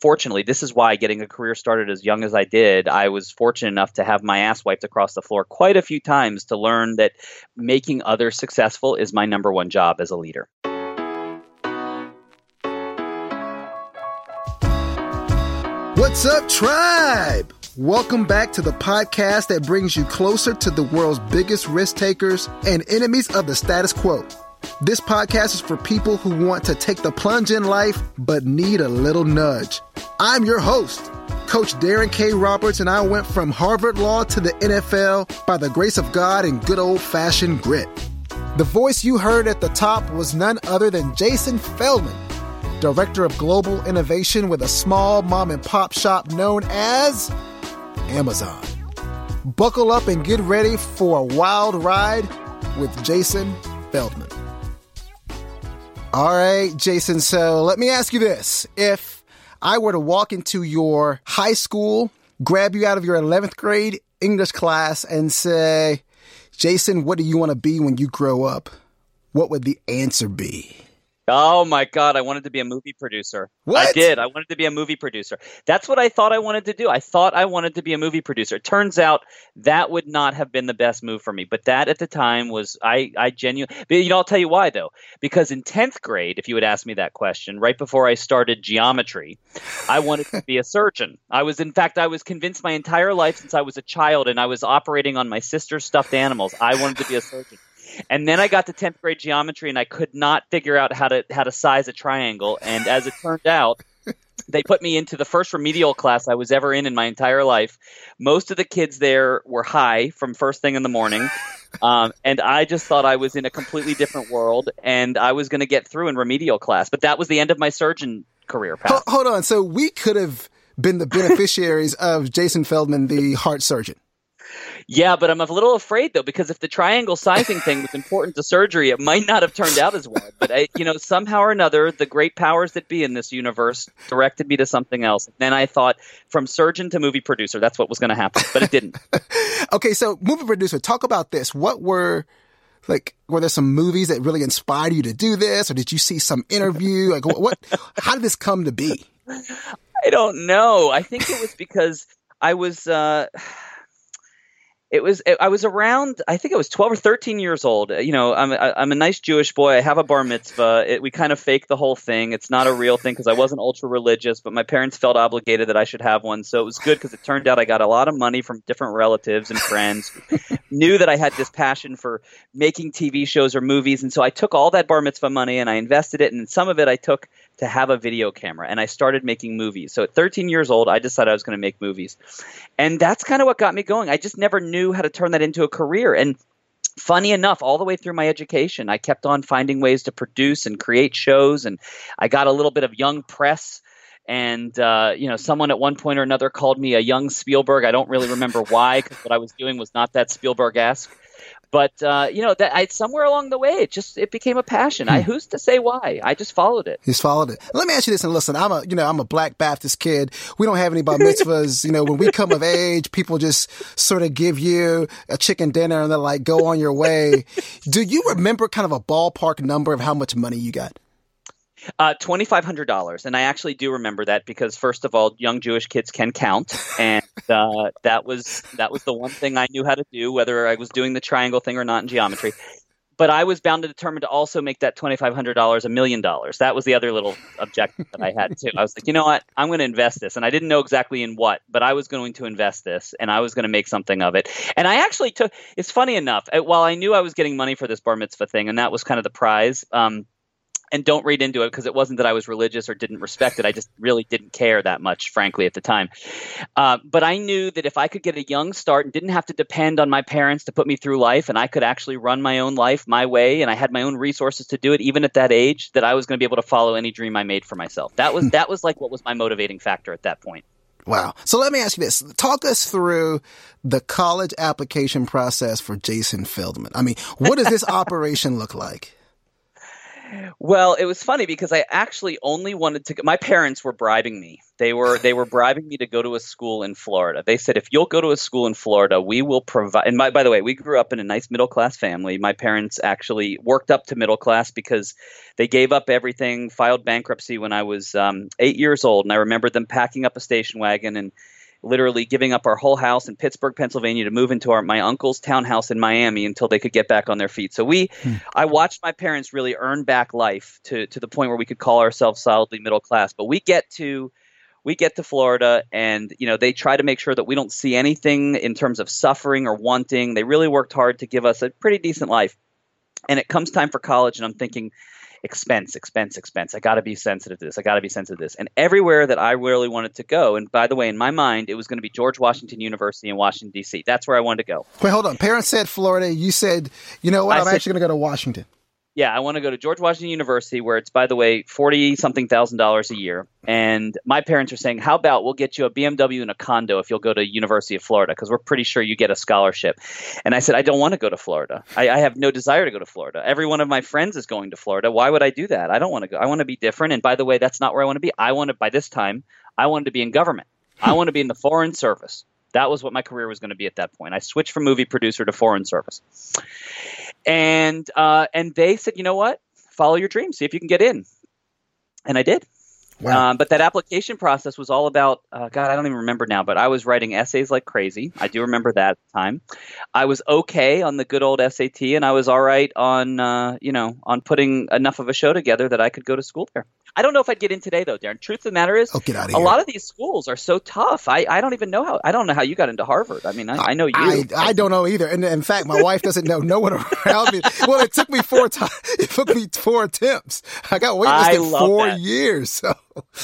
fortunately, this is why getting a career started as young as I did, I was fortunate enough to have my ass wiped across the floor quite a few times to learn that making others successful is my number one job as a leader. What's up, tribe? Welcome back to the podcast that brings you closer to the world's biggest risk takers and enemies of the status quo. This podcast is for people who want to take the plunge in life but need a little nudge. I'm your host, Coach Darren K. Roberts, and I went from Harvard Law to the NFL by the grace of God and good old fashioned grit. The voice you heard at the top was none other than Jason Feldman, Director of Global Innovation with a small mom and pop shop known as Amazon. Buckle up and get ready for a wild ride with Jason Feldman. All right, Jason. So let me ask you this. If I were to walk into your high school, grab you out of your 11th grade English class and say, Jason, what do you want to be when you grow up? What would the answer be? Oh my God, I wanted to be a movie producer. What? I did. I wanted to be a movie producer. That's what I thought I wanted to do. I thought I wanted to be a movie producer. It turns out that would not have been the best move for me. But that at the time was, I, I genuinely, you know, I'll tell you why though. Because in 10th grade, if you had asked me that question, right before I started geometry, I wanted to be a surgeon. I was, in fact, I was convinced my entire life since I was a child and I was operating on my sister's stuffed animals, I wanted to be a surgeon. And then I got to 10th grade geometry and I could not figure out how to how to size a triangle. And as it turned out, they put me into the first remedial class I was ever in in my entire life. Most of the kids there were high from first thing in the morning. Um, and I just thought I was in a completely different world and I was going to get through in remedial class. But that was the end of my surgeon career path. Hold on. So we could have been the beneficiaries of Jason Feldman, the heart surgeon. Yeah, but I'm a little afraid though because if the triangle sizing thing was important to surgery, it might not have turned out as well. But I, you know, somehow or another, the great powers that be in this universe directed me to something else. Then I thought, from surgeon to movie producer, that's what was going to happen, but it didn't. okay, so movie producer, talk about this. What were like were there some movies that really inspired you to do this, or did you see some interview? Like what? how did this come to be? I don't know. I think it was because I was. Uh, it was i was around i think i was 12 or 13 years old. You know i'm, I'm a nice jewish boy. I have a bar mitzvah. It, we kind of fake the whole thing. It's not a real thing because i wasn't ultra religious but my parents felt obligated that i should have one. So it was good because it turned out i got a lot of money from different relatives and friends knew that i had this passion for making tv shows or movies. And so i took all that bar mitzvah money and i invested it. And some of it i took to have a video camera and I started making movies. So at 13 years old, I decided I was going to make movies. And that's kind of what got me going. I just never knew how to turn that into a career. And funny enough, all the way through my education, I kept on finding ways to produce and create shows. And I got a little bit of young press. And uh, you know, someone at one point or another called me a young Spielberg. I don't really remember why, because what I was doing was not that Spielberg-esque. But uh, you know that I, somewhere along the way, it just it became a passion. I hmm. who's to say why? I just followed it. Just followed it. Let me ask you this, and listen, I'm a you know I'm a Black Baptist kid. We don't have any bar mitzvahs. you know, when we come of age, people just sort of give you a chicken dinner and they're like, go on your way. Do you remember kind of a ballpark number of how much money you got? Uh, Twenty five hundred dollars, and I actually do remember that because first of all, young Jewish kids can count, and uh, that was that was the one thing I knew how to do, whether I was doing the triangle thing or not in geometry. But I was bound to determine to also make that twenty five hundred dollars a million dollars. That was the other little objective that I had too. I was like, you know what, I'm going to invest this, and I didn't know exactly in what, but I was going to invest this, and I was going to make something of it. And I actually took. It's funny enough, while I knew I was getting money for this bar mitzvah thing, and that was kind of the prize. Um, and don't read into it because it wasn't that I was religious or didn't respect it. I just really didn't care that much, frankly, at the time. Uh, but I knew that if I could get a young start and didn't have to depend on my parents to put me through life, and I could actually run my own life my way, and I had my own resources to do it, even at that age, that I was going to be able to follow any dream I made for myself. That was that was like what was my motivating factor at that point. Wow. So let me ask you this. Talk us through the college application process for Jason Feldman. I mean, what does this operation look like? Well, it was funny because I actually only wanted to. My parents were bribing me. They were they were bribing me to go to a school in Florida. They said, if you'll go to a school in Florida, we will provide. And my, by the way, we grew up in a nice middle class family. My parents actually worked up to middle class because they gave up everything, filed bankruptcy when I was um, eight years old, and I remember them packing up a station wagon and literally giving up our whole house in Pittsburgh, Pennsylvania to move into our, my uncle's townhouse in Miami until they could get back on their feet. So we, hmm. I watched my parents really earn back life to, to the point where we could call ourselves solidly middle class. But we get to, we get to Florida and, you know, they try to make sure that we don't see anything in terms of suffering or wanting. They really worked hard to give us a pretty decent life. And it comes time for college and I'm thinking, expense, expense, expense. I got to be sensitive to this. I got to be sensitive to this. And everywhere that I really wanted to go, and by the way, in my mind, it was going to be George Washington University in Washington D.C. That's where I wanted to go. Wait, hold on. Parents said Florida. You said, you know what? I I'm said, actually going to go to Washington yeah, I want to go to George Washington University, where it's, by the way, forty something thousand dollars a year. And my parents are saying, "How about we'll get you a BMW and a condo if you'll go to University of Florida, because we're pretty sure you get a scholarship." And I said, "I don't want to go to Florida. I, I, have no desire to go to Florida. Every one of my friends is going to Florida. Why would I do that? I don't want to go. I want to be different. And by the way, that's not where I want to be. I want to. By this time, I wanted to be in government. I want to be in the foreign service. That was what my career was going to be at that point. I switched from movie producer to foreign service and uh, and they said, you know what, follow your dreams, see if you can get in, and I did. Wow. Um, but that application process was all about uh, God. I don't even remember now, but I was writing essays like crazy. I do remember that at the time. I was okay on the good old SAT, and I was all right on uh, you know on putting enough of a show together that I could go to school there. I don't know if I'd get in today though, Darren. Truth of the matter is, oh, get out of a lot of these schools are so tough. I, I don't even know how. I don't know how you got into Harvard. I mean, I, I know you. I, I, don't know either. And in fact, my wife doesn't know. No one around me. Well, it took me four times. It took me four attempts. I got waitlisted four that. years. So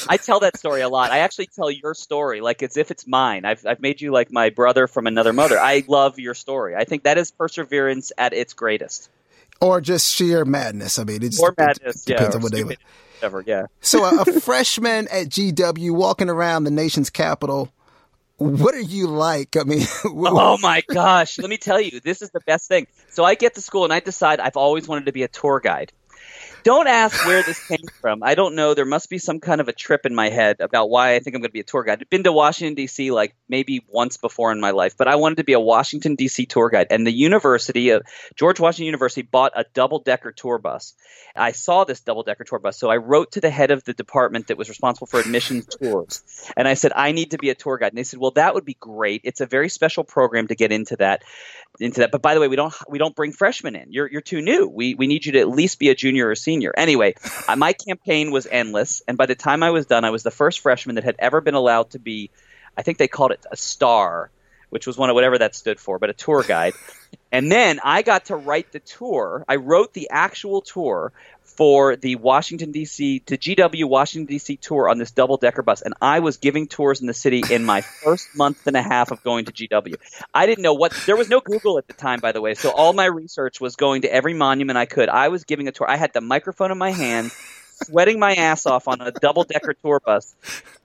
I tell that story a lot. I actually tell your story like as if it's mine. I've I've made you like my brother from another mother. I love your story. I think that is perseverance at its greatest or just sheer madness. I mean, it just or depends, madness, depends yeah, on what they ever, yeah. So a, a freshman at GW walking around the nation's capital. What are you like? I mean, oh my gosh, let me tell you, this is the best thing. So I get to school and I decide I've always wanted to be a tour guide. Don't ask where this came from. I don't know. There must be some kind of a trip in my head about why I think I'm going to be a tour guide. I've been to Washington D.C. like maybe once before in my life, but I wanted to be a Washington D.C. tour guide. And the university of George Washington University bought a double decker tour bus. I saw this double decker tour bus, so I wrote to the head of the department that was responsible for admissions tours, and I said I need to be a tour guide. And they said, well, that would be great. It's a very special program to get into that into that. But by the way, we don't we don't bring freshmen in. You're you're too new. We we need you to at least be a junior or senior. Anyway, uh, my campaign was endless, and by the time I was done, I was the first freshman that had ever been allowed to be. I think they called it a star, which was one of whatever that stood for, but a tour guide. And then I got to write the tour. I wrote the actual tour for the Washington D.C. to GW Washington D.C. tour on this double decker bus, and I was giving tours in the city in my first month and a half of going to GW. I didn't know what there was no Google at the time, by the way, so all my research was going to every monument I could. I was giving a tour. I had the microphone in my hand. Sweating my ass off on a double decker tour bus,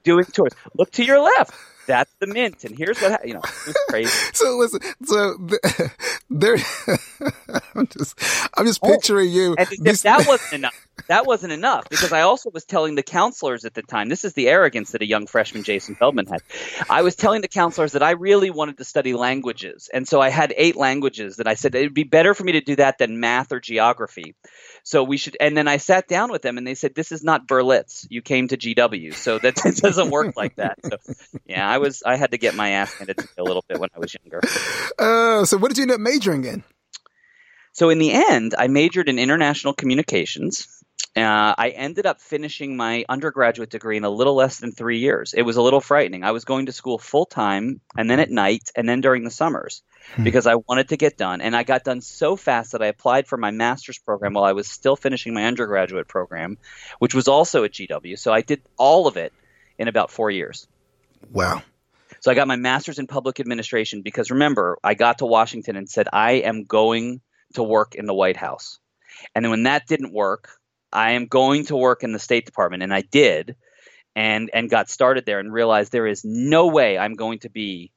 doing tours. Look to your left that's the mint, and here's what you know. It's crazy. so listen, so there, I'm just, I'm just oh, picturing you. And this, that wasn't enough. That wasn't enough because I also was telling the counselors at the time. This is the arrogance that a young freshman Jason Feldman had. I was telling the counselors that I really wanted to study languages, and so I had eight languages that I said it would be better for me to do that than math or geography. So we should. And then I sat down with them, and they said, "This is not Berlitz. You came to GW, so that doesn't work like that." So, yeah, I was. I had to get my ass handed to me a little bit when I was younger. Uh, so what did you end up majoring in? So in the end, I majored in international communications. Uh, I ended up finishing my undergraduate degree in a little less than three years. It was a little frightening. I was going to school full time, and then at night, and then during the summers. Hmm. because I wanted to get done. And I got done so fast that I applied for my master's program while I was still finishing my undergraduate program, which was also at GW. So I did all of it in about four years. Wow. So I got my master's in public administration because remember, I got to Washington and said, I am going to work in the White House. And then when that didn't work, I am going to work in the State Department. And I did and and got started there and realized there is no way I'm going to be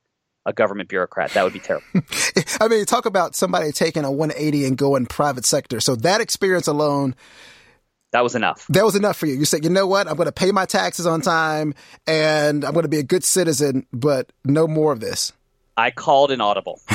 a government bureaucrat. That would be terrible. I mean, talk about somebody taking a 180 and going private sector. So that experience alone That was enough. That was enough for you. You said, you know what? I'm going to pay my taxes on time and I'm going to be a good citizen, but no more of this. I called an audible.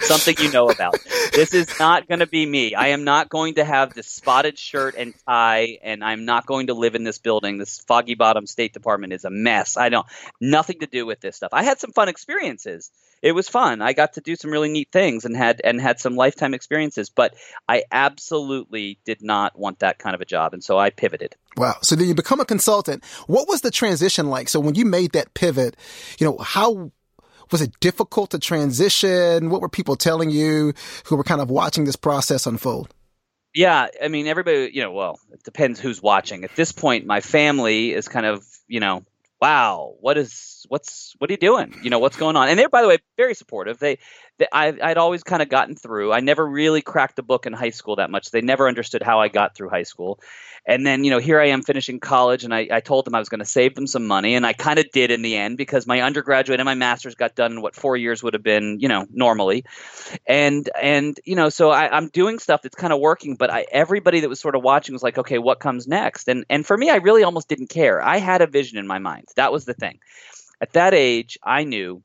Something you know about. This is not going to be me. I am not going to have this spotted shirt and tie, and I'm not going to live in this building. This Foggy Bottom State Department is a mess. I don't nothing to do with this stuff. I had some fun experiences. It was fun. I got to do some really neat things and had and had some lifetime experiences. But I absolutely did not want that kind of a job, and so I pivoted. Wow. So then you become a consultant. What was the transition like? So when you made that pivot, you know, how was it difficult to transition? What were people telling you who were kind of watching this process unfold? Yeah, I mean, everybody, you know, well, it depends who's watching. At this point, my family is kind of, you know, wow, what is, what's, what are you doing? You know, what's going on? And they're, by the way, very supportive. They, they I, I'd always kind of gotten through. I never really cracked a book in high school that much. They never understood how I got through high school. And then, you know, here I am finishing college, and I, I told them I was going to save them some money, and I kind of did in the end because my undergraduate and my master's got done in what four years would have been, you know, normally. And and you know, so I, I'm doing stuff that's kind of working, but I, everybody that was sort of watching was like, okay, what comes next? And and for me, I really almost didn't care. I had a vision in my mind. That was the thing. At that age, I knew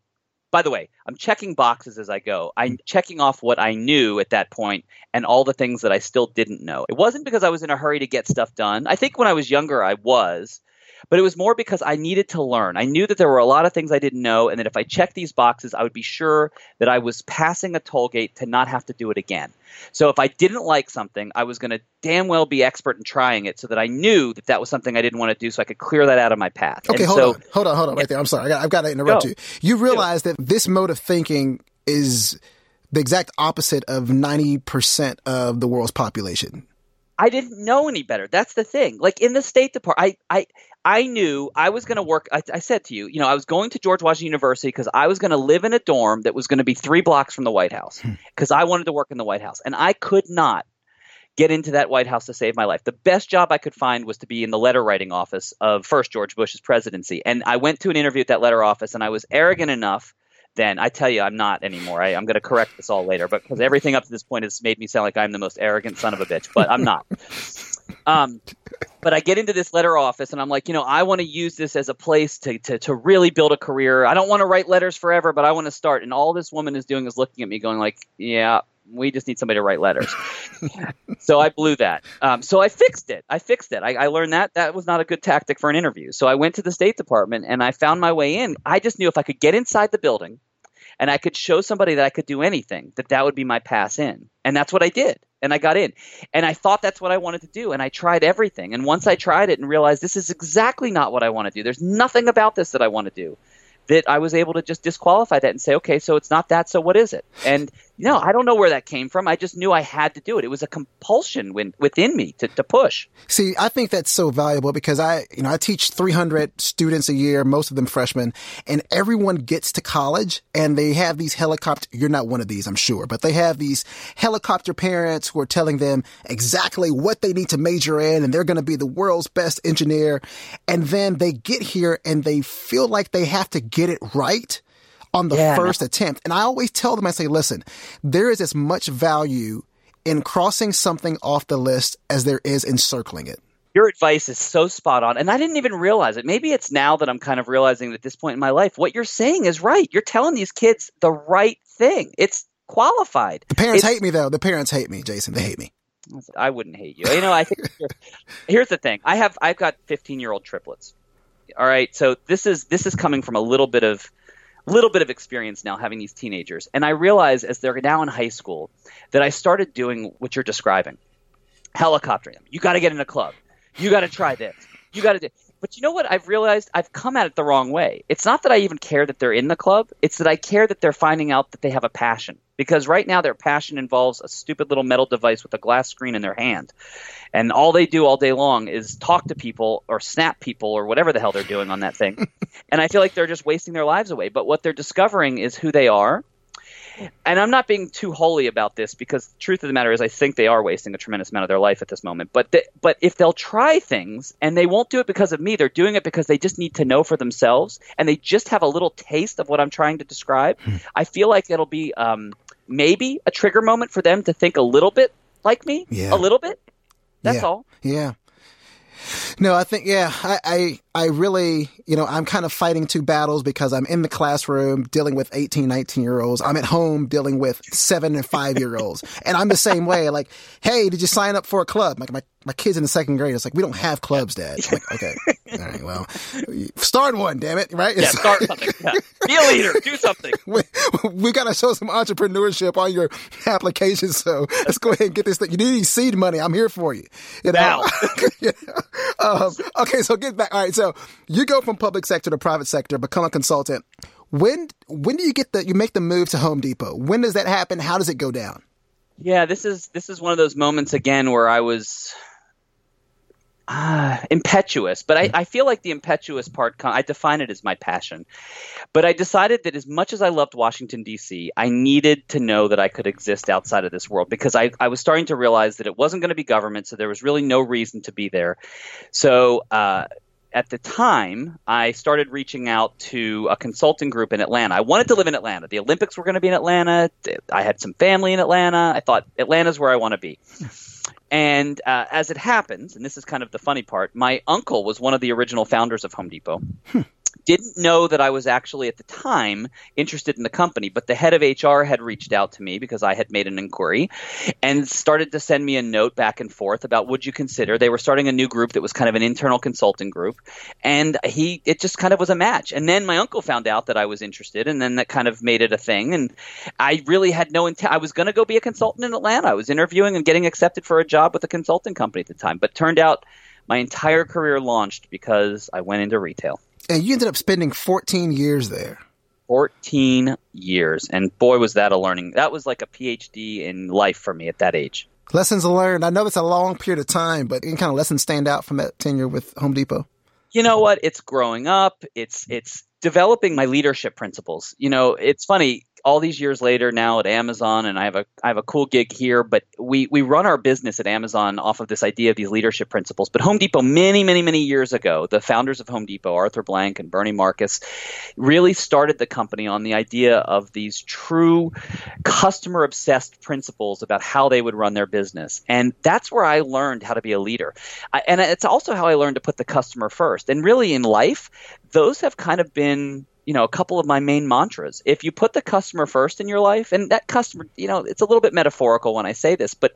by the way, I'm checking boxes as I go. I'm mm. checking off what I knew at that point and all the things that I still didn't know. It wasn't because I was in a hurry to get stuff done. I think when I was younger, I was, but it was more because I needed to learn. I knew that there were a lot of things I didn't know, and that if I checked these boxes, I would be sure that I was passing a toll gate to not have to do it again. So if I didn't like something, I was going to damn well be expert in trying it so that I knew that that was something I didn't want to do so I could clear that out of my path. Okay, and hold so, on. Hold on, hold on right there. I'm sorry. I got, I've got to interrupt Go. you. You realize that this mode of thinking is the exact opposite of 90% of the world's population. I didn't know any better. That's the thing. Like in the State Department, I I I knew I was going to work. I, I said to you, you know, I was going to George Washington University because I was going to live in a dorm that was going to be three blocks from the White House hmm. because I wanted to work in the White House, and I could not get into that White House to save my life. The best job I could find was to be in the letter writing office of first George Bush's presidency, and I went to an interview at that letter office, and I was arrogant enough then. I tell you, I'm not anymore. I, I'm going to correct this all later, but because everything up to this point has made me sound like I'm the most arrogant son of a bitch, but I'm not. Um, but I get into this letter office and I'm like, you know, I want to use this as a place to, to, to really build a career. I don't want to write letters forever, but I want to start. And all this woman is doing is looking at me going like, yeah, we just need somebody to write letters. so I blew that. Um, so I fixed it. I fixed it. I, I learned that that was not a good tactic for an interview. So I went to the State Department and I found my way in. I just knew if I could get inside the building and I could show somebody that I could do anything, that that would be my pass in. And that's what I did. And I got in. And I thought that's what I wanted to do. And I tried everything. And once I tried it and realized this is exactly not what I want to do, there's nothing about this that I want to do, that I was able to just disqualify that and say, okay, so it's not that. So what is it? And know, I don't know where that came from. I just knew I had to do it. It was a compulsion when, within me to, to push. See, I think that's so valuable because I, you know, I teach 300 students a year, most of them freshmen, and everyone gets to college and they have these helicopter, you're not one of these, I'm sure, but they have these helicopter parents who are telling them exactly what they need to major in and they're going to be the world's best engineer. And then they get here and they feel like they have to get it right on the Yeah, first attempt. And I always tell them, I say, listen, there is as much value in crossing something off the list as there is in circling it. Your advice is so spot on. And I didn't even realize it. Maybe it's now that I'm kind of realizing at this point in my life, what you're saying is right. You're telling these kids the right thing. It's qualified. The parents It's- hate me though. The parents hate me, Jason. They hate me. I wouldn't hate you. You know, I think here's the thing. I have I've got 15 year old triplets. All right, so this is this is coming from a little bit of little bit of experience now having these teenagers, and I realize as they're now in high school that I started doing what you're describing, helicoptering them. You got to get in a club. You got to try this. You got to do. But you know what? I've realized I've come at it the wrong way. It's not that I even care that they're in the club. It's that I care that they're finding out that they have a passion. Because right now their passion involves a stupid little metal device with a glass screen in their hand. And all they do all day long is talk to people or snap people or whatever the hell they're doing on that thing. and I feel like they're just wasting their lives away. But what they're discovering is who they are. And I'm not being too holy about this because the truth of the matter is I think they are wasting a tremendous amount of their life at this moment. But the, but if they'll try things and they won't do it because of me, they're doing it because they just need to know for themselves and they just have a little taste of what I'm trying to describe. I feel like it'll be um, maybe a trigger moment for them to think a little bit like me, Yeah. a little bit. That's yeah. all. Yeah. No, I think yeah, I, I I really, you know, I'm kind of fighting two battles because I'm in the classroom dealing with 18, 19 year olds. I'm at home dealing with seven and five year olds. and I'm the same way. Like, hey, did you sign up for a club? Like my, my kid's in the second grade. It's like, we don't have clubs, dad. I'm like, okay. All right. Well, start one, damn it. Right? Yeah, start something. Yeah. Be a leader. Do something. we, we got to show some entrepreneurship on your application. So let's go ahead and get this thing. You need seed money. I'm here for you. You know? Now. um, okay. So get back. All right. So you go from public sector to private sector, become a consultant. When, when do you get the, you make the move to Home Depot? When does that happen? How does it go down? Yeah, this is this is one of those moments again where I was uh, impetuous, but I, I, feel like the impetuous part, I define it as my passion. But I decided that as much as I loved Washington, D.C., I needed to know that I could exist outside of this world because I, I was starting to realize that it wasn't going to be government, so there was really no reason to be there. So, uh, at the time, I started reaching out to a consulting group in Atlanta. I wanted to live in Atlanta. The Olympics were going to be in Atlanta. I had some family in Atlanta. I thought Atlanta's where I want to be. And uh, as it happens, and this is kind of the funny part, my uncle was one of the original founders of Home Depot. Hmm didn't know that I was actually at the time interested in the company, but the head of HR had reached out to me because I had made an inquiry and started to send me a note back and forth about would you consider. They were starting a new group that was kind of an internal consulting group, and he it just kind of was a match. And then my uncle found out that I was interested, and then that kind of made it a thing. And I really had no intent. I was going to go be a consultant in Atlanta. I was interviewing and getting accepted for a job with a consulting company at the time, but turned out my entire career launched because I went into retail. And you ended up spending 14 years there. 14 years. And boy, was that a learning. That was like a PhD in life for me at that age. Lessons learned. I know it's a long period of time, but any kind of lessons stand out from that tenure with Home Depot? You know what? It's growing up. It's it's developing my leadership principles. You know, it's funny all these years later now at Amazon, and I have a I have a cool gig here, but we we run our business at Amazon off of this idea of these leadership principles. But Home Depot, many many many years ago, the founders of Home Depot, Arthur Blank and Bernie Marcus, really started the company on the idea of these true customer obsessed principles about how they would run their business, and that's where I learned how to be a leader. I, and it's also how I learned to put the customer first. And really in life, those have kind of been you know a couple of my main mantras. If you put the customer first in your life and that customer you know it's a little bit metaphorical when i say this but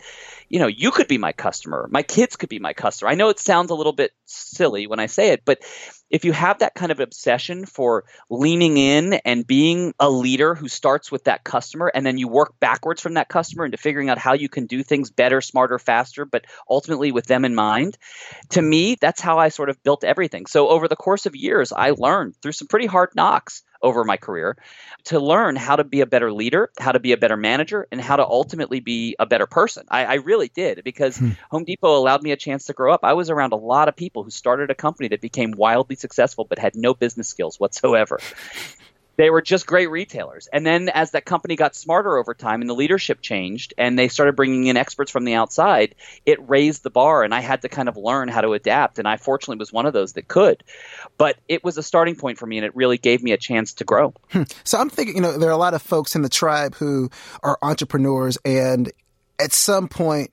you know you could be my customer. My kids could be my customer. I know it sounds a little bit silly when i say it but if you have that kind of obsession for leaning in and being a leader who starts with that customer and then you work backwards from that customer into figuring out how you can do things better, smarter, faster, but ultimately with them in mind, to me, that's how I sort of built everything. So over the course of years, I learned through some pretty hard knocks over my career to learn how to be a better leader, how to be a better manager, and how to ultimately be a better person. I, I really did because hmm. Home Depot allowed me a chance to grow up. I was around a lot of people who started a company that became wildly successful but had no business skills whatsoever they were just great retailers. And then as that company got smarter over time and the leadership changed and they started bringing in experts from the outside, it raised the bar and I had to kind of learn how to adapt. And I fortunately was one of those that could. But it was a starting point for me and it really gave me a chance to grow. Hmm. So I'm thinking, you know, there are a lot of folks in the tribe who are entrepreneurs and at some point,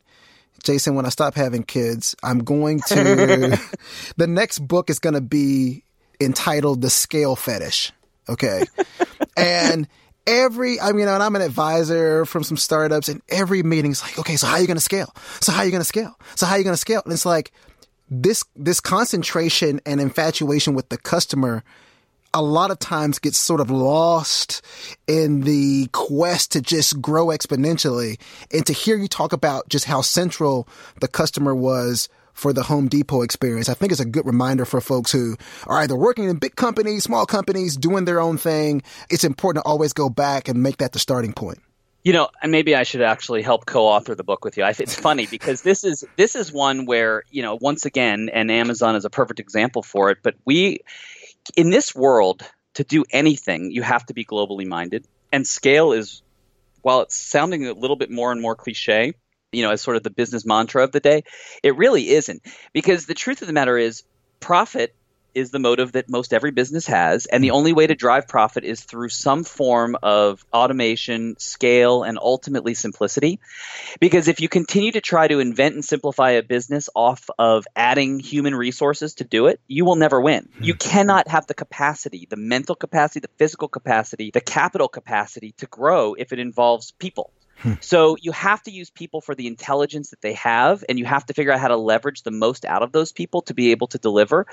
Jason, when I stop having kids, I'm going to, the next book is going to be entitled The Scale Fetish. Okay. and every, I mean, and I'm an advisor from some startups and every meeting's like, okay, so how are you going to scale? So how are you going to scale? So how are you going to scale? And it's like this, this concentration and infatuation with the customer a lot of times gets sort of lost in the quest to just grow exponentially. And to hear you talk about just how central the customer was for the Home Depot experience. I think it's a good reminder for folks who are either working in big companies, small companies, doing their own thing. It's important to always go back and make that the starting point. You know, and maybe I should actually help co-author the book with you. It's funny because this is this is one where you know once again, and Amazon is a perfect example for it. But we, in this world, to do anything, you have to be globally minded, and scale is, while it's sounding a little bit more and more cliche, you know, as sort of the business mantra of the day. It really isn't. Because the truth of the matter is, profit is the motive that most every business has. And the only way to drive profit is through some form of automation, scale, and ultimately simplicity. Because if you continue to try to invent and simplify a business off of adding human resources to do it, you will never win. You hmm. cannot have the capacity, the mental capacity, the physical capacity, the capital capacity to grow if it involves people. Hmm. So you have to use people for the intelligence that they have, and you have to figure out how to leverage the most out of those people to be able to deliver.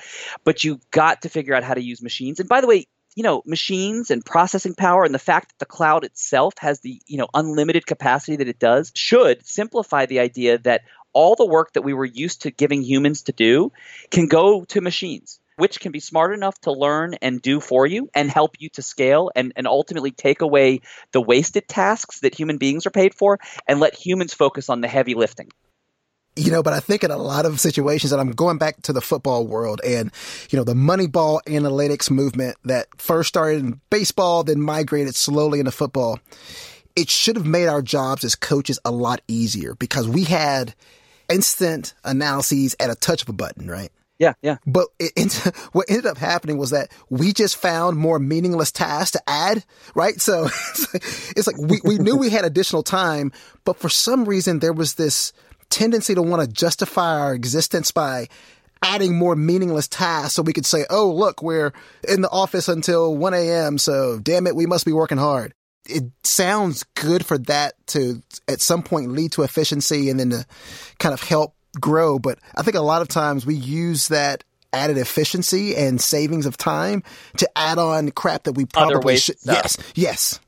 But you got to figure out how to use machines. And by the way, you know, machines and processing power and the fact that the cloud itself has the, you know, unlimited capacity that it does should simplify the idea that all the work that we were used to giving humans to do can go to machines which can be smart enough to learn and do for you and help you to scale and, and ultimately take away the wasted tasks that human beings are paid for and let humans focus on the heavy lifting. You know, but I think in a lot of situations, and I'm going back to the football world and, you know, the Moneyball analytics movement that first started in baseball, then migrated slowly into football. It should have made our jobs as coaches a lot easier because we had instant analyses at a touch of a button, right? Yeah, yeah. But it, what ended up happening was that we just found more meaningless tasks to add, right? So it's like, it's like we, we knew we had additional time, but for some reason there was this tendency to want to justify our existence by adding more meaningless tasks so we could say, oh, look, we're in the office until 1 a.m. So damn it, we must be working hard. It sounds good for that to at some point lead to efficiency and then to kind of help grow. But I think a lot of times we use that added efficiency and savings of time to add on crap that we probably should. Yes, yes.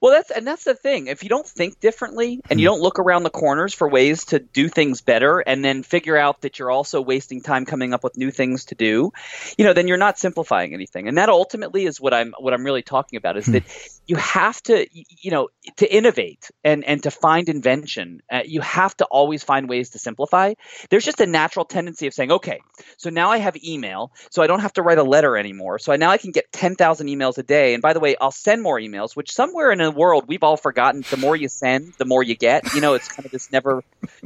Well, that's and that's the thing. If you don't think differently and you hmm. don't look around the corners for ways to do things better, and then figure out that you're also wasting time coming up with new things to do, you know, then you're not simplifying anything. And that ultimately is what I'm what I'm really talking about is hmm. that you have to, you know, to innovate and and to find invention. Uh, you have to always find ways to simplify. There's just a natural tendency of saying, okay, so now I have email, so I don't have to write a letter anymore. So I, now I can get ten thousand emails a day. And by the way, I'll send more emails, which somewhere in a world we've all forgotten the more you send the more you get you know it's kind of this never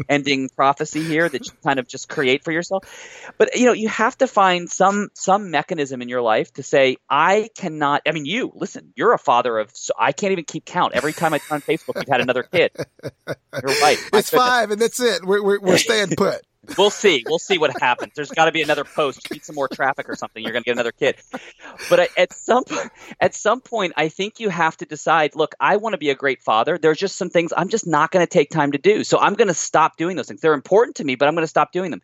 ending prophecy here that you kind of just create for yourself but you know you have to find some some mechanism in your life to say i cannot i mean you listen you're a father of so i can't even keep count every time i turn on facebook you've had another kid you're right it's five and that's it we're, we're, we're staying put we'll see. We'll see what happens. There's got to be another post. You need some more traffic or something. You're going to get another kid. But at some at some point, I think you have to decide. Look, I want to be a great father. There's just some things I'm just not going to take time to do. So I'm going to stop doing those things. They're important to me, but I'm going to stop doing them.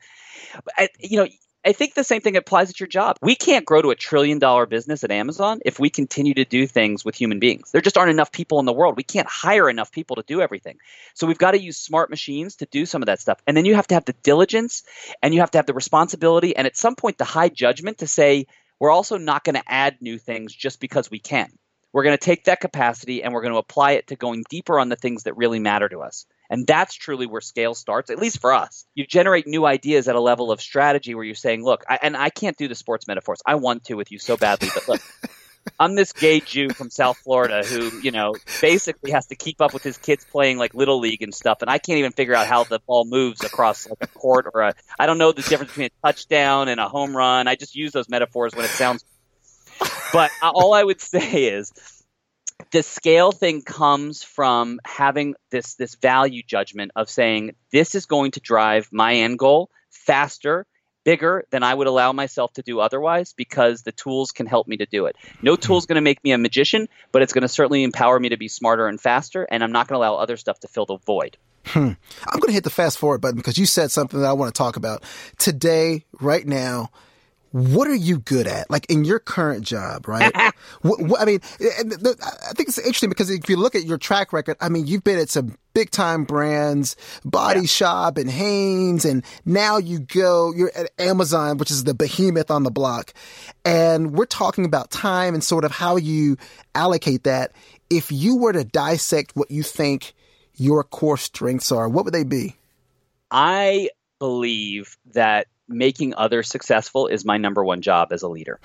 I, you know, I think the same thing applies at your job. We can't grow to a trillion dollar business at Amazon if we continue to do things with human beings. There just aren't enough people in the world. We can't hire enough people to do everything. So we've got to use smart machines to do some of that stuff. And then you have to have the diligence and you have to have the responsibility and at some point the high judgment to say, we're also not going to add new things just because we can. We're going to take that capacity and we're going to apply it to going deeper on the things that really matter to us. And that's truly where scale starts, at least for us. You generate new ideas at a level of strategy where you're saying, look, I, and I can't do the sports metaphors. I want to with you so badly, but look, I'm this gay Jew from South Florida who, you know, basically has to keep up with his kids playing like little league and stuff, and I can't even figure out how the ball moves across like a court or a. I don't know the difference between a touchdown and a home run. I just use those metaphors when it sounds. But all I would say is, the scale thing comes from having this this value judgment of saying this is going to drive my end goal faster bigger than I would allow myself to do otherwise because the tools can help me to do it. No hmm. tool is going to make me a magician, but it's going to certainly empower me to be smarter and faster, and I'm not going to allow other stuff to fill the void. Hmm. I'm going to hit the fast forward button because you said something that I want to talk about. Today, right now, what are you good at? Like in your current job, right? what, what, I mean, I think it's interesting because if you look at your track record, I mean, you've been at some big time brands, Body yeah. Shop and Hanes, and now you go, you're at Amazon, which is the behemoth on the block. And we're talking about time and sort of how you allocate that. If you were to dissect what you think your core strengths are, what would they be? I believe that making others successful is my number one job as a leader.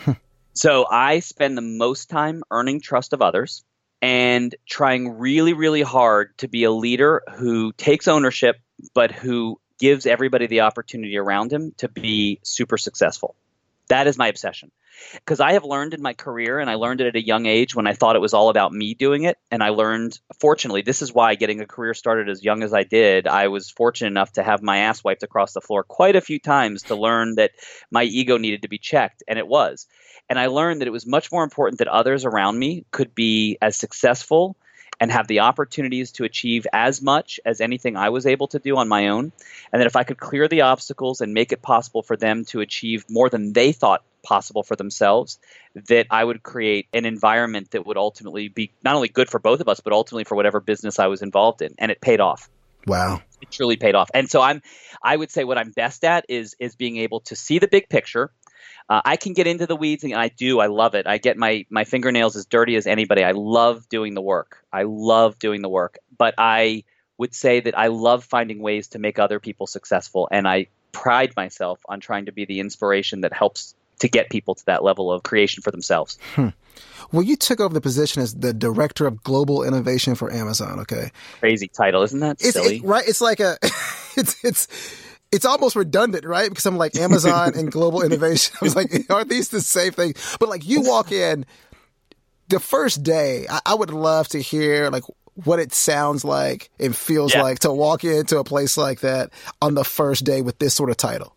So I spend the most time earning trust of others and trying really, really hard to be a leader who takes ownership, but who gives everybody the opportunity around him to be super successful. That is my obsession. Because I have learned in my career, and I learned it at a young age when I thought it was all about me doing it. And I learned, fortunately, this is why getting a career started as young as I did, I was fortunate enough to have my ass wiped across the floor quite a few times to learn that my ego needed to be checked. And it was. And I learned that it was much more important that others around me could be as successful and have the opportunities to achieve as much as anything I was able to do on my own. And that if I could clear the obstacles and make it possible for them to achieve more than they thought possible for themselves, that I would create an environment that would ultimately be not only good for both of us, but ultimately for whatever business I was involved in. And it paid off. Wow. It truly paid off. And so I'm I would say what I'm best at is is being able to see the big picture uh, I can get into the weeds, and I do. I love it. I get my my fingernails as dirty as anybody. I love doing the work. I love doing the work. But I would say that I love finding ways to make other people successful, and I pride myself on trying to be the inspiration that helps to get people to that level of creation for themselves. Hmm. Well, you took over the position as the director of global innovation for Amazon. Okay, crazy title, isn't that it's, silly? It, right? It's like a, it's it's it's almost redundant, right? Because I'm like Amazon and global innovation. I was like, are these the same thing? But like you walk in the first day, I, I would love to hear like what it sounds like and feels yeah. like to walk into a place like that on the first day with this sort of title.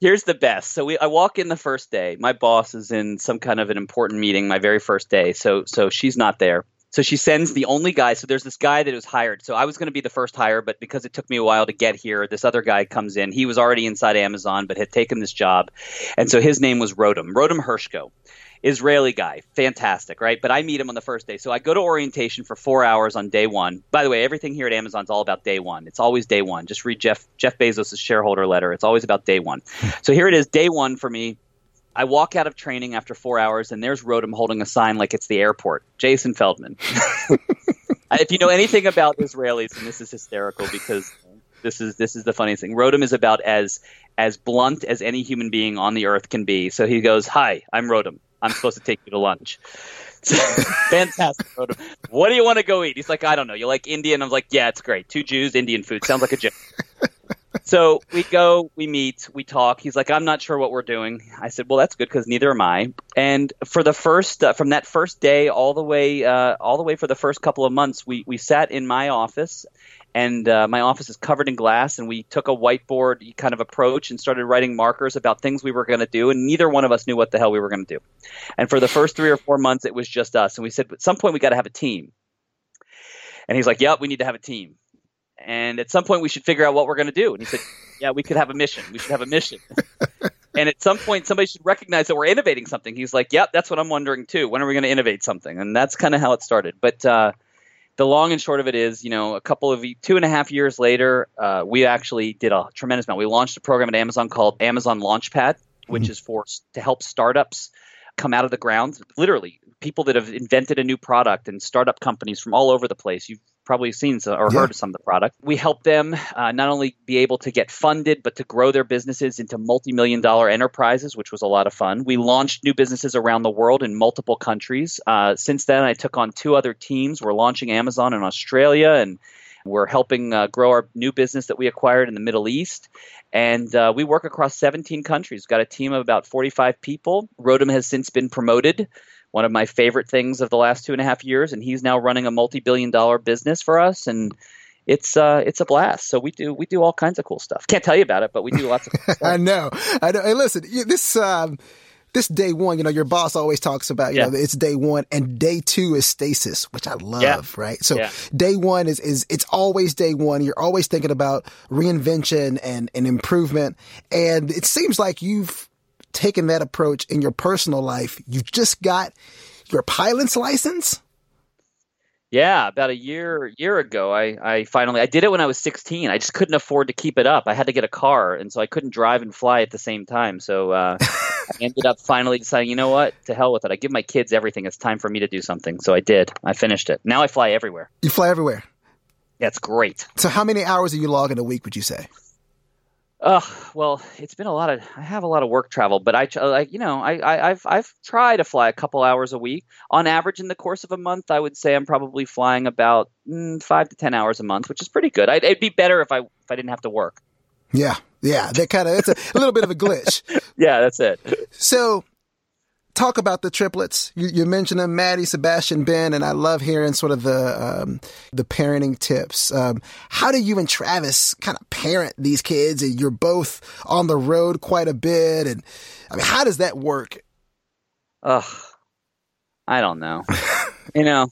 Here's the best. So we, I walk in the first day. My boss is in some kind of an important meeting. My very first day. So so she's not there. So she sends the only guy. So there's this guy that was hired. So I was going to be the first hire, but because it took me a while to get here, this other guy comes in. He was already inside Amazon, but had taken this job. And so his name was Rotem, Rotem Hershko. Israeli guy, fantastic, right? But I meet him on the first day. So I go to orientation for four hours on day one. By the way, everything here at Amazon is all about day one. It's always day one. Just read Jeff Jeff Bezos' shareholder letter. It's always about day one. so here it is, day one for me. I walk out of training after four hours, and there's Rotem holding a sign like it's the airport. Jason Feldman. if you know anything about Israelis, and this is hysterical because this is this is the funniest thing. Rotem is about as as blunt as any human being on the earth can be. So he goes, "Hi, I'm Rotem. I'm supposed to take you to lunch." Fantastic, Rotem. What do you want to go eat? He's like, I don't know. You like Indian? I'm like, yeah, it's great. Two Jews, Indian food. Sounds like a joke so we go, we meet, we talk. He's like, I'm not sure what we're doing. I said, well, that's good because neither am I. And for the first, uh, from that first day all the way, uh, all the way for the first couple of months, we we sat in my office, and uh, my office is covered in glass. And we took a whiteboard kind of approach and started writing markers about things we were going to do. And neither one of us knew what the hell we were going to do. And for the first three or four months, it was just us. And we said, at some point, we got to have a team. And he's like, "Yep, we need to have a team." And at some point we should figure out what we're going to do. And he said, yeah, we could have a mission. We should have a mission. and at some point somebody should recognize that we're innovating something. He's like, yep, that's what I'm wondering too. When are we going to innovate something? And that's kind of how it started. But uh, the long and short of it is, you know, a couple of two and a half years later, uh, we actually did a tremendous amount. We launched a program at Amazon called Amazon Launchpad, which mm-hmm. is for to help startups come out of the ground. Literally, people that have invented a new product and startup companies from all over the place. You've probably seen or yeah. heard of some of the product. We help them uh, not only be able to get funded, but to grow their businesses into multi-million dollar enterprises, which was a lot of fun. We launched new businesses around the world in multiple countries. Uh, since then, I took on two other teams. We're launching Amazon in Australia and we're helping uh, grow our new business that we acquired in the Middle East. And uh, we work across 17 countries. We've got a team of about 45 people. Rotem has since been promoted one of my favorite things of the last two and a half years, and he's now running a multi-billion-dollar business for us, and it's uh, it's a blast. So we do we do all kinds of cool stuff. Can't tell you about it, but we do lots of. Cool I know, I know. Hey, listen, this um, this day one, you know, your boss always talks about, you yeah. know, it's day one and day two is stasis, which I love, yeah. right? So yeah. day one is, is, it's always day one. You're always thinking about reinvention and, and improvement. And it seems like you've taken that approach in your personal life. You just got your pilot's license. Yeah, about a year year ago, I, I finally I did it when I was 16. I just couldn't afford to keep it up. I had to get a car, and so I couldn't drive and fly at the same time. So uh, I ended up finally deciding, you know what, to hell with it. I give my kids everything. It's time for me to do something. So I did. I finished it. Now I fly everywhere. You fly everywhere. That's great. So how many hours are you logging a week? Would you say? Uh, well, it's been a lot of. I have a lot of work travel, but I, like, you know, I, I, have I've tried to fly a couple hours a week. On average, in the course of a month, I would say I'm probably flying about mm, five to ten hours a month, which is pretty good. I'd, it'd be better if I if I didn't have to work. Yeah, Yeah, that kind of it's a, a little bit of a glitch. yeah, that's it. So talk about the triplets. You, you, mentioned them, Maddie, Sebastian, Ben, and I love hearing sort of the um, the parenting tips. Um, how do you and Travis kind of parent these kids? And you're both on the road quite a bit, and I mean, how does that work? Ugh, I don't know. you know,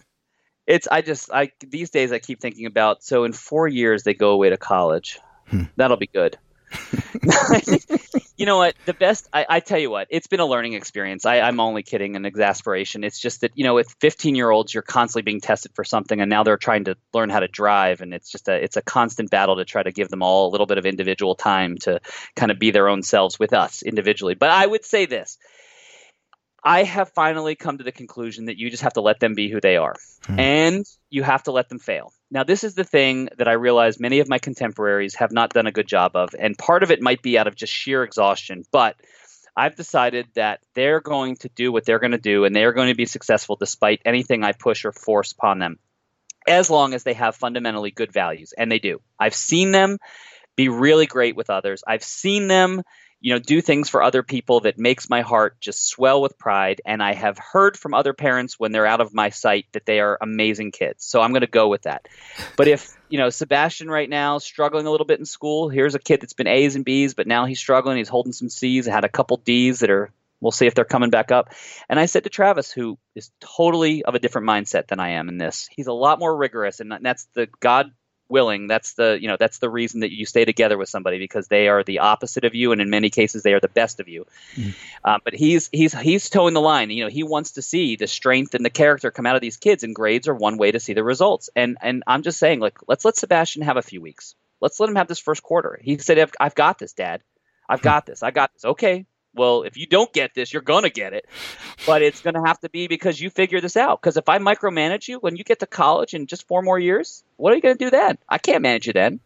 it's I just I these days I keep thinking about. So in four years they go away to college. Hmm. That'll be good. you know what? The best, I, I, tell you what, it's been a learning experience. I, am only kidding and exasperation. It's just that, you know, with 15 year olds, you're constantly being tested for something and now they're trying to learn how to drive. And it's just a, it's a constant battle to try to give them all a little bit of individual time to kind of be their own selves with us individually. But I would say this I have finally come to the conclusion that you just have to let them be who they are hmm. and you have to let them fail. Now, this is the thing that I realize many of my contemporaries have not done a good job of. And part of it might be out of just sheer exhaustion, but I've decided that they're going to do what they're going to do and they're going to be successful despite anything I push or force upon them, as long as they have fundamentally good values. And they do. I've seen them be really great with others. I've seen them you know do things for other people that makes my heart just swell with pride. And i have heard from other parents when they're out of my sight that they are amazing kids. So i'm going to go with that. But if you know sebastian right now struggling a little bit in school here's a kid that's been a's and b's but now he's struggling he's holding some c's and had a couple d's that are we'll see if they're coming back up. And i said to travis who is totally of a different mindset than i am in this he's a lot more rigorous and that's the god willing that's the you know that's the reason that you stay together with somebody because they are the opposite of you and in many cases they are the best of you. Mm. but he's he's he's toeing the line. You know he wants to see the strength and the character come out of these kids and grades are one way to see the results. And and i'm just saying like let's let sebastian have a few weeks. Let's let him have this first quarter. He said i've, I've got this dad. I've got this. I got this. Okay well, if you don't get this, you're going to get it. But it's going to have to be because you figure this out. Because if I micromanage you when you get to college in just four more years, what are you going to do then? I can't manage you then.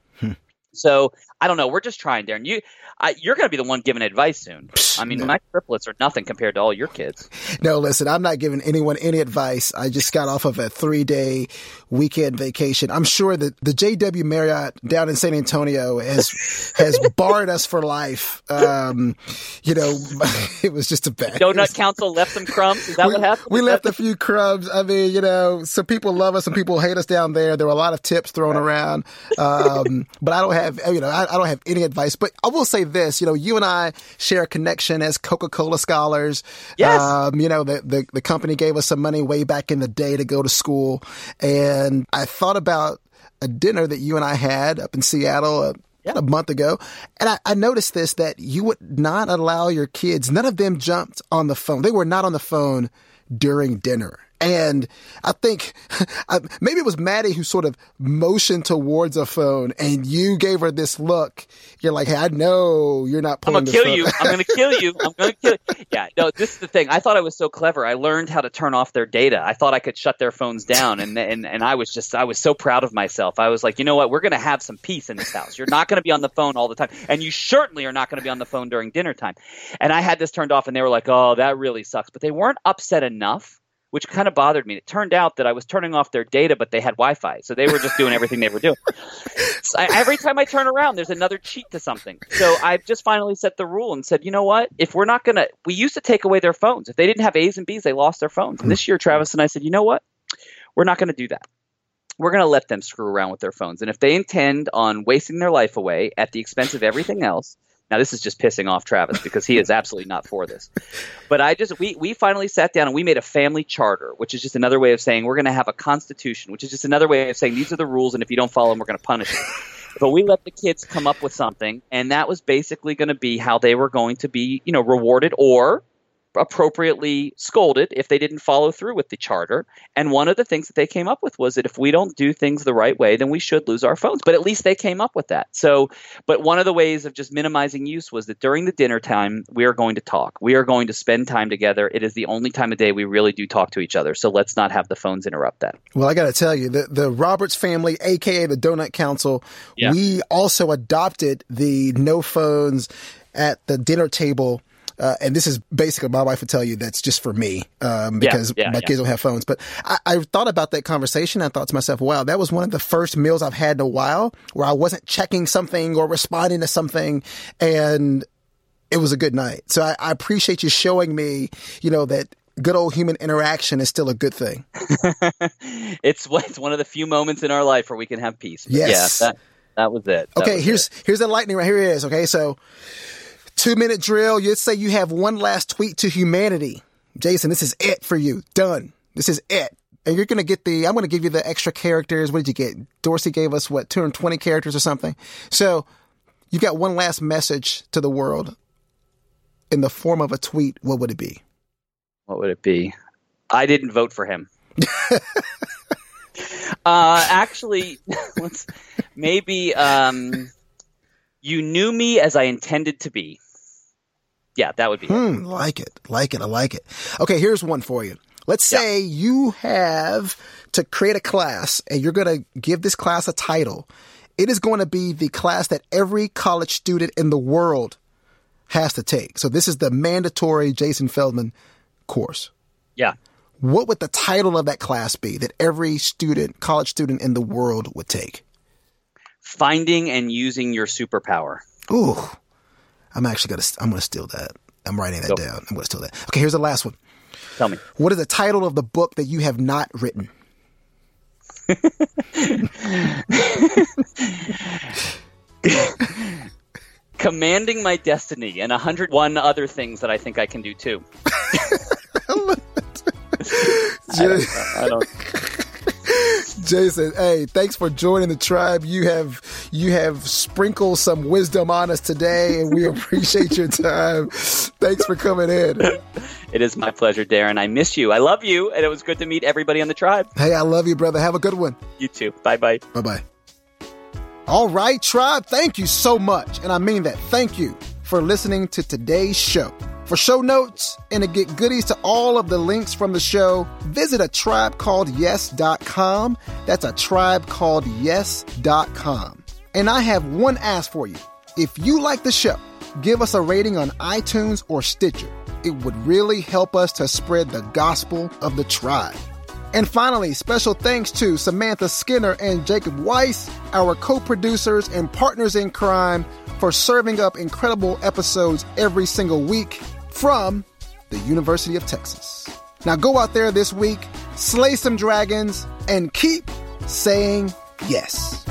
So I don't know. We're just trying, Darren. You, I, you're going to be the one giving advice soon. I mean, no. my triplets are nothing compared to all your kids. No, listen, I'm not giving anyone any advice. I just got off of a three day weekend vacation. I'm sure that the JW Marriott down in San Antonio has has barred us for life. Um, you know, it was just a bad. Donut was, Council left some crumbs. Is that we, what happened? We left a few crumbs. I mean, you know, some people love us, some people hate us down there. There were a lot of tips thrown around, um, but I don't have you know I, I don't have any advice. But I will say this, you know, you and I share a connection as Coca Cola scholars. Yes. Um, you know, the, the, the company gave us some money way back in the day to go to school. And I thought about a dinner that you and I had up in Seattle a, yeah. a month ago. And I, I, noticed this that you would not allow your kids, none of them jumped on the phone. They were not on the phone during dinner. And I think maybe it was Maddie who sort of motioned towards a phone and you gave her this look. You're like, hey, I know you're not pulling I'm going to kill you. I'm going to kill you. I'm going to kill you. Yeah, no, this is the thing. I thought I was so clever. I learned how to turn off their data. I thought I could shut their phones down. And, and, and I was just, I was so proud of myself. I was like, you know what? We're going to have some peace in this house. You're not going to be on the phone all the time. And you certainly are not going to be on the phone during dinner time. And I had this turned off and they were like, oh, that really sucks. But they weren't upset enough which kind of bothered me. It turned out that I was turning off their data, but they had Wi-Fi, so they were just doing everything they were doing. So I, every time I turn around, there's another cheat to something. So I've just finally set the rule and said, you know what? If we're not gonna, we used to take away their phones. If they didn't have A's and B's, they lost their phones. And this year, Travis and I said, you know what? We're not going to do that. We're going to let them screw around with their phones. And if they intend on wasting their life away at the expense of everything else, now this is just pissing off Travis because he is absolutely not for this. But I just we we finally sat down and we made a family charter, which is just another way of saying we're going to have a constitution, which is just another way of saying these are the rules and if you don't follow them we're going to punish you. But we let the kids come up with something and that was basically going to be how they were going to be, you know, rewarded or appropriately scolded if they didn't follow through with the charter. And one of the things that they came up with was that if we don't do things the right way, then we should lose our phones. But at least they came up with that. So, but one of the ways of just minimizing use was that during the dinner time, we are going to talk. We are going to spend time together. It is the only time of day we really do talk to each other. So let's not have the phones interrupt that. Well, I got to tell you, the, the Roberts family, aka the Donut Council, yeah. we also adopted the no phones at the dinner table uh, and this is basically my wife would tell you that's just for me um, because yeah, my yeah. kids don't have phones. But I, I thought about that conversation. I thought to myself, wow, that was one of the first meals I've had in a while where I wasn't checking something or responding to something, and it was a good night. So I, I appreciate you showing me, you know, that good old human interaction is still a good thing. it's one- it's one of the few moments in our life where we can have peace. But Yes. Yeah, that, that was it. That Okay, was here's it. here's the lightning right here it is. Okay, so two minute drill. You'd say you have one last tweet to humanity, Jason. This is it for you. Done. This is it. And you're gonna get the. I'm gonna give you the extra characters. What did you get? Dorsey gave us what 220 characters or something. So you've got one last message to the world in the form of a tweet. What would it be? What would it be? I didn't vote for him. uh, actually, let's, maybe um, you knew me as I intended to be. Yeah, that would be it. Hmm, like it, like it, I like it. Okay, here's one for you. Let's Yeah. say you have to create a class and you're going to give this class a title. It is going to be the class that every college student in the world has to take. So this is the mandatory Jason Feldman course. Yeah. What would the title of that class be that every student, college student in the world would take? Finding and using your superpower. Ooh, I'm actually going to, I'm going to steal that. I'm writing that Go. down. I'm going to steal that. Okay, here's the last one. Tell me. What is the title of the book that you have not written? Commanding my destiny and 101 other things that I think I can do too. I don't, I don't, Jason, hey, thanks for joining the tribe. You have you have sprinkled some wisdom on us today, and we appreciate your time. Thanks for coming in. it is my pleasure, Darren. I miss you. I love you, and it was good to meet everybody on the tribe. Hey, I love you, brother. Have a good one. You too. Bye bye. Bye bye. All right, tribe. Thank you so much, and I mean that. Thank you for listening to today's show. For show notes and to get goodies to all of the links from the show, visit a tribe called yes.com. That's a tribe called yes.com. And I have one ask for you. If you like the show, give us a rating on iTunes or Stitcher. It would really help us to spread the gospel of the tribe. And finally, special thanks to Samantha Skinner and Jacob Weiss, our co producers and partners in crime, for serving up incredible episodes every single week from the University of Texas. Now go out there this week, slay some dragons, and keep saying yes.